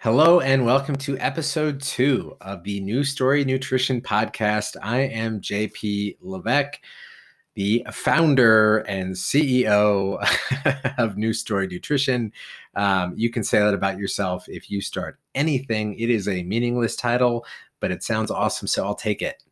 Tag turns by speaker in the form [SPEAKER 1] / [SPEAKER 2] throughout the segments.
[SPEAKER 1] Hello and welcome to episode two of the New Story Nutrition Podcast. I am JP Levesque, the founder and CEO of New Story Nutrition. Um, you can say that about yourself if you start anything. It is a meaningless title, but it sounds awesome, so I'll take it.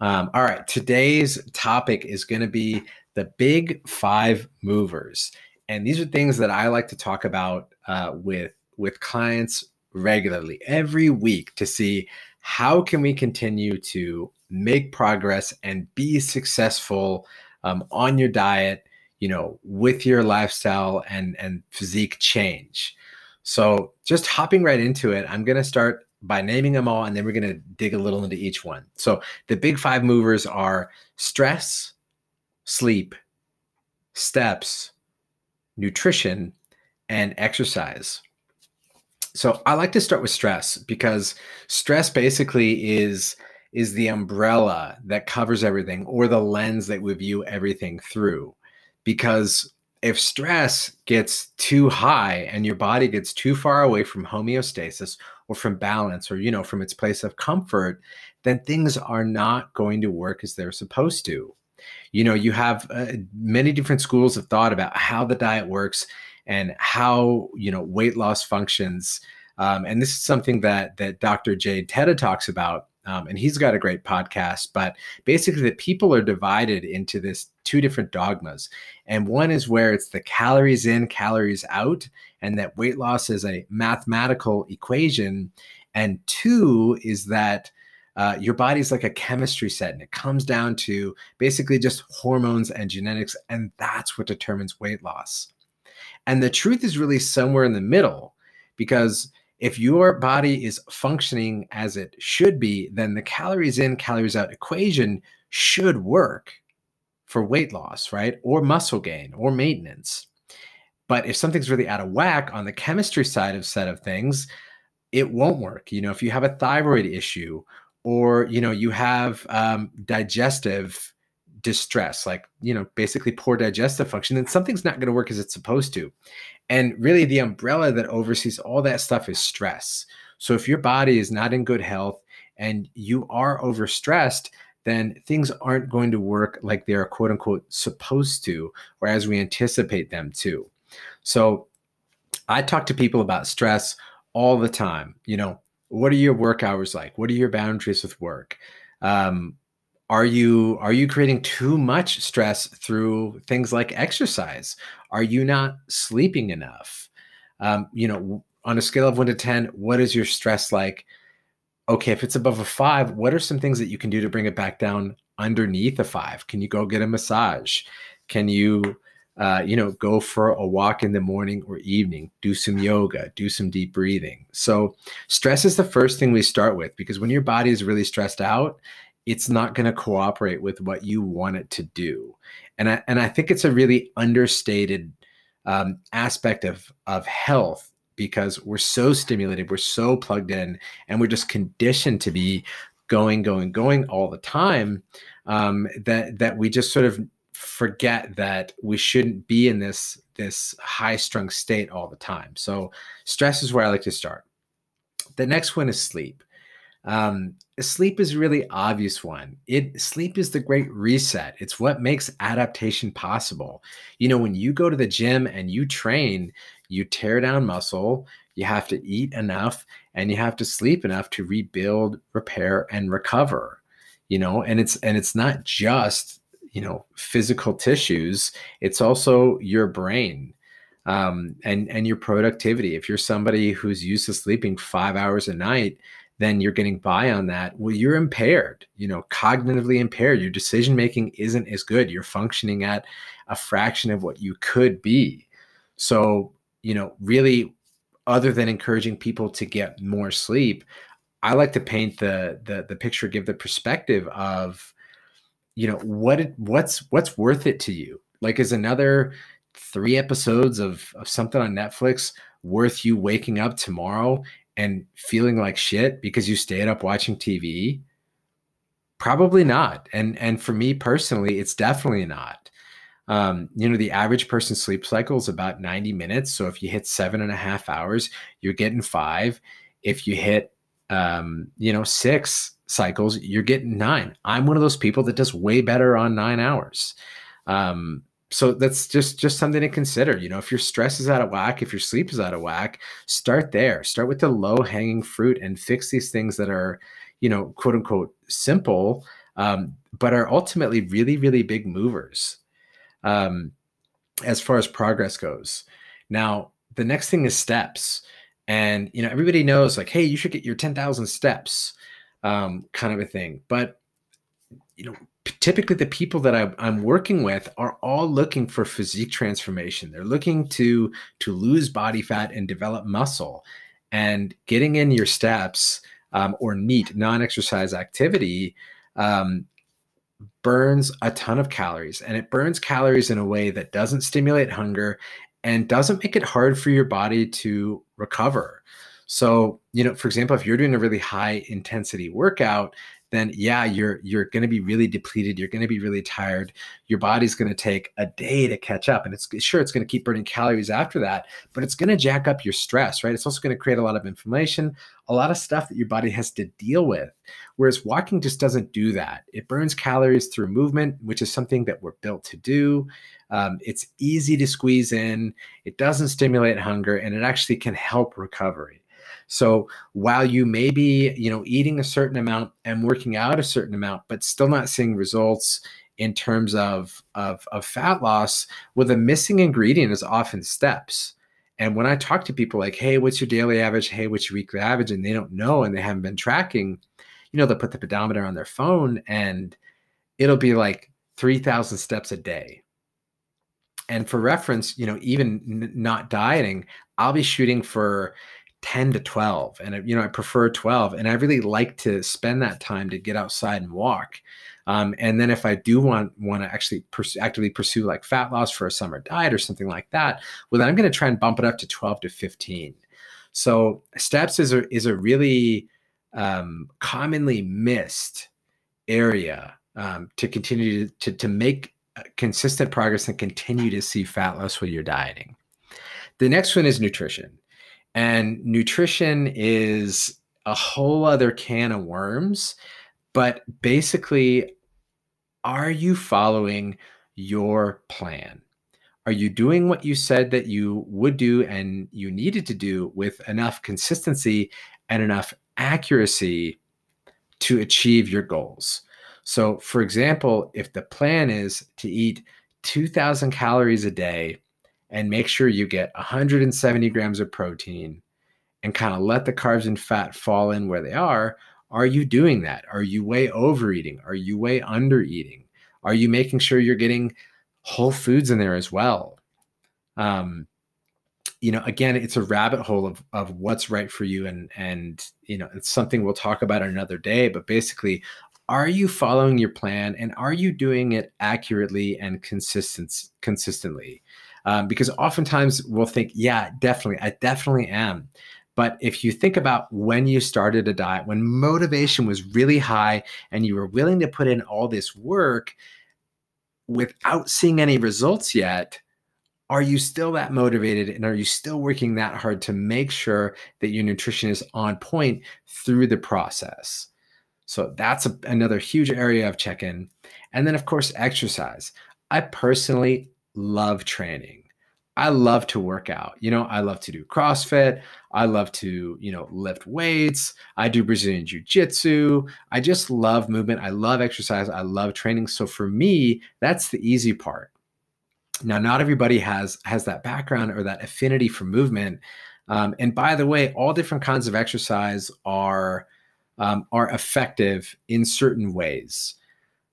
[SPEAKER 1] Um, all right, today's topic is going to be the big five movers. And these are things that I like to talk about uh, with with clients regularly every week to see how can we continue to make progress and be successful um, on your diet you know with your lifestyle and and physique change. So just hopping right into it i'm going to start by naming them all and then we're going to dig a little into each one. So the big five movers are stress sleep steps nutrition and exercise so I like to start with stress because stress basically is is the umbrella that covers everything or the lens that we view everything through. Because if stress gets too high and your body gets too far away from homeostasis or from balance or you know from its place of comfort, then things are not going to work as they're supposed to. You know, you have uh, many different schools of thought about how the diet works and how you know weight loss functions. Um, and this is something that that Dr. Jade Teta talks about, um, and he's got a great podcast. But basically, that people are divided into this two different dogmas, and one is where it's the calories in, calories out, and that weight loss is a mathematical equation, and two is that uh, your body's like a chemistry set and it comes down to basically just hormones and genetics and that's what determines weight loss and the truth is really somewhere in the middle because if your body is functioning as it should be, then the calories in, calories out equation should work for weight loss, right? Or muscle gain or maintenance. But if something's really out of whack on the chemistry side of set of things, it won't work. You know, if you have a thyroid issue or, you know, you have um, digestive distress, like, you know, basically poor digestive function, then something's not going to work as it's supposed to. And really, the umbrella that oversees all that stuff is stress. So if your body is not in good health and you are overstressed, then things aren't going to work like they're quote unquote supposed to, or as we anticipate them to. So I talk to people about stress all the time. You know, what are your work hours like? What are your boundaries with work? Um, are you are you creating too much stress through things like exercise? Are you not sleeping enough? Um, you know on a scale of 1 to 10 what is your stress like? Okay if it's above a 5 what are some things that you can do to bring it back down underneath a 5 can you go get a massage? Can you uh, you know go for a walk in the morning or evening? Do some yoga do some deep breathing. So stress is the first thing we start with because when your body is really stressed out it's not going to cooperate with what you want it to do. And I, and I think it's a really understated um, aspect of, of health because we're so stimulated, we're so plugged in, and we're just conditioned to be going, going, going all the time um, that, that we just sort of forget that we shouldn't be in this, this high strung state all the time. So stress is where I like to start. The next one is sleep. Um, sleep is a really obvious one. It sleep is the great reset. It's what makes adaptation possible. You know, when you go to the gym and you train, you tear down muscle, you have to eat enough and you have to sleep enough to rebuild, repair and recover. You know, and it's and it's not just, you know, physical tissues, it's also your brain um, and and your productivity. If you're somebody who's used to sleeping five hours a night, then you're getting by on that. Well you're impaired you know cognitively impaired. Your decision making isn't as good. You're functioning at a fraction of what you could be. So you know really other than encouraging people to get more sleep i like to paint the the, the picture give the perspective of you know what it, what's what's worth it to you? Like is another three episodes of, of something on netflix worth you waking up tomorrow and feeling like shit because you stayed up watching TV? Probably not. And and for me personally, it's definitely not. Um, you know, the average person sleep cycle is about 90 minutes. So if you hit seven and a half hours, you're getting five. If you hit, um, you know, six cycles, you're getting nine. I'm one of those people that does way better on nine hours. Um, so that's just just something to consider you know if your stress is out of whack if your sleep is out of whack start there. Start with the low hanging fruit and fix these things that are you know quote unquote simple um, but are ultimately really really big movers um, as far as progress goes. Now the next thing is steps. And you know everybody knows like hey you should get your 10000 steps um, kind of a thing. But you know typically the people that I, i'm working with are all looking for physique transformation. They're looking to to lose body fat and develop muscle. And getting in your steps um, or NEAT non-exercise activity um, burns a ton of calories. And it burns calories in a way that doesn't stimulate hunger and doesn't make it hard for your body to recover. So you know for example if you're doing a really high intensity workout then yeah, you're you're going to be really depleted. You're going to be really tired. Your body's going to take a day to catch up, and it's sure it's going to keep burning calories after that, but it's going to jack up your stress, right? It's also going to create a lot of inflammation, a lot of stuff that your body has to deal with. Whereas walking just doesn't do that. It burns calories through movement, which is something that we're built to do. Um, it's easy to squeeze in. It doesn't stimulate hunger, and it actually can help recovery. So while you may be, you know, eating a certain amount and working out a certain amount, but still not seeing results in terms of, of, of fat loss, well, the missing ingredient is often steps. And when I talk to people like, hey, what's your daily average? Hey, what's your weekly average? And they don't know and they haven't been tracking, you know, they'll put the pedometer on their phone and it'll be like 3,000 steps a day. And for reference, you know, even n- not dieting, I'll be shooting for 10 to 12 and you know i prefer 12 and i really like to spend that time to get outside and walk um, and then if i do want want to actually actively pursue like fat loss for a summer diet or something like that well then i'm going to try and bump it up to 12 to 15 so steps is a is a really um, commonly missed area um, to continue to, to, to make uh, consistent progress and continue to see fat loss while you're dieting. The next one is nutrition and nutrition is a whole other can of worms. But basically, are you following your plan? Are you doing what you said that you would do and you needed to do with enough consistency and enough accuracy to achieve your goals? So, for example, if the plan is to eat 2,000 calories a day and make sure you get 170 grams of protein and kind of let the carbs and fat fall in where they are, are you doing that? Are you way overeating? Are you way undereating? Are you making sure you're getting whole foods in there as well? Um, you know, again, it's a rabbit hole of of what's right for you, and and you know, it's something we'll talk about another day. But basically, are you following your plan, and are you doing it accurately and consistent consistently? Um, because oftentimes we'll think, yeah, definitely, I definitely am. But if you think about when you started a diet, when motivation was really high and you were willing to put in all this work without seeing any results yet, are you still that motivated and are you still working that hard to make sure that your nutrition is on point through the process? So that's a, another huge area of check in. And then, of course, exercise. I personally love training. I love to work out. You know, I love to do CrossFit. I love to, you know, lift weights. I do Brazilian Jiu Jitsu. I just love movement. I love exercise. I love training. So for me, that's the easy part. Now, not everybody has has that background or that affinity for movement. Um, and by the way, all different kinds of exercise are um, are effective in certain ways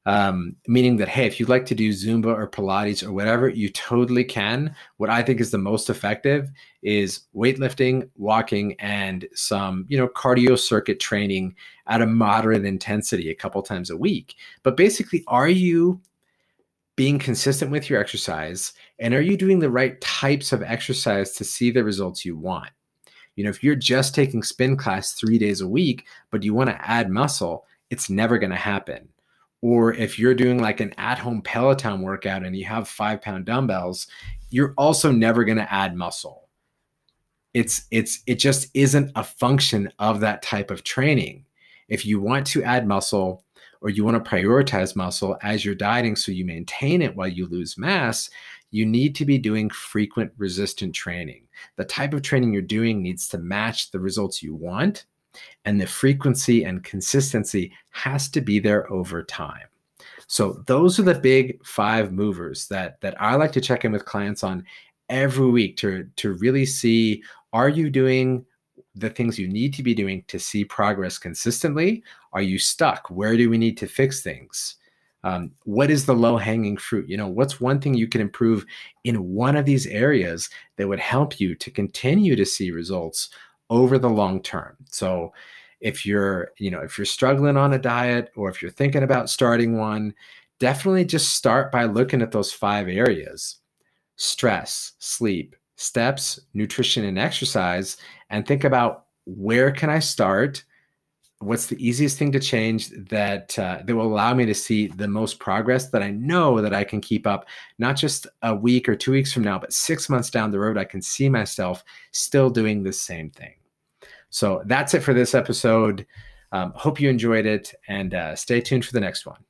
[SPEAKER 1] um, meaning that hey if you'd like to do zumba or pilates or whatever you totally can. What i think is the most effective is weightlifting walking and some you know cardio circuit training at a moderate intensity a couple times a week. But basically are you being consistent with your exercise? And are you doing the right types of exercise to see the results you want? You know if you're just taking spin class three days a week but you want to add muscle it's never going to happen or if you're doing like an at home Peloton workout and you have five pound dumbbells, you're also never going to add muscle. It's, it's, it just isn't a function of that type of training. If you want to add muscle or you want to prioritize muscle as you're dieting so you maintain it while you lose mass, you need to be doing frequent resistant training. The type of training you're doing needs to match the results you want and the frequency and consistency has to be there over time. So those are the big five movers that that I like to check in with clients on every week to to really see are you doing the things you need to be doing to see progress consistently? Are you stuck? Where do we need to fix things? Um, what is the low hanging fruit? You know, what's one thing you can improve in one of these areas that would help you to continue to see results over the long term. So if you're, you know, if you're struggling on a diet or if you're thinking about starting one, definitely just start by looking at those five areas. Stress, sleep, steps, nutrition and exercise and think about where can I start? What's the easiest thing to change that uh, that will allow me to see the most progress that I know that I can keep up, not just a week or two weeks from now, but six months down the road, I can see myself still doing the same thing. So that's it for this episode. Um, hope you enjoyed it and uh, stay tuned for the next one.